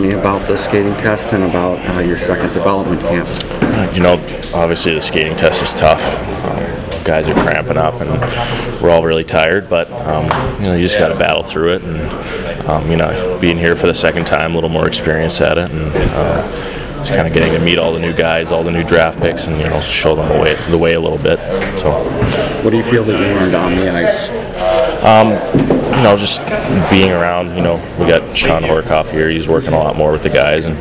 me about the skating test and about uh, your second development camp. You know, obviously the skating test is tough. Um, guys are cramping up, and we're all really tired. But um, you know, you just got to battle through it. And um, you know, being here for the second time, a little more experience at it, and uh, just kind of getting to meet all the new guys, all the new draft picks, and you know, show them the way the way a little bit. So What do you feel that you learned on the ice? You know, just being around, you know, we got Shawn Horcoff here. He's working a lot more with the guys, and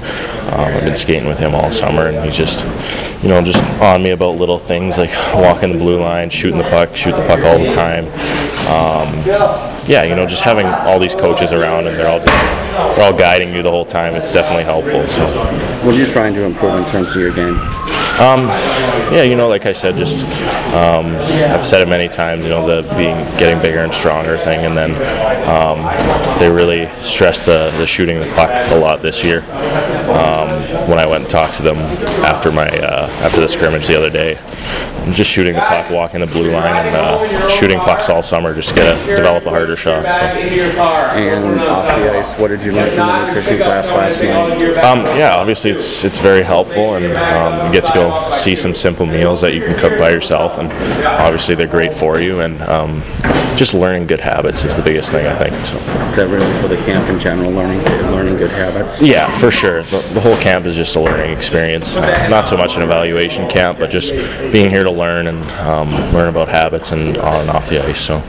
um, I've been skating with him all summer, and he's just, you know, just on me about little things like walking the blue line, shooting the puck, shoot the puck all the time. Um, yeah, you know, just having all these coaches around, and they're all they're all guiding you the whole time. It's definitely helpful. So. What are you trying to improve in terms of your game? Yeah, you know, like I said, just um, I've said it many times. You know, the being getting bigger and stronger thing, and then um, they really stressed the the shooting the puck a lot this year. Um, when I went and talked to them after my uh, after the scrimmage the other day, just shooting the puck, walking the blue line, and uh, shooting pucks all summer. Just get a, develop a harder shot. So. And off the ice, what did you learn from the nutrition class last night? Um, yeah, obviously it's it's very helpful, and um, you get to go see some simple meals that you can cook by yourself, and obviously they're great for you. And um, just learning good habits is the biggest thing I think. So Is that really for the camp in general, learning learning good habits? yeah, for sure, the, the whole camp is just a learning experience. Uh, not so much an evaluation camp, but just being here to learn and um, learn about habits and on and off the ice. So.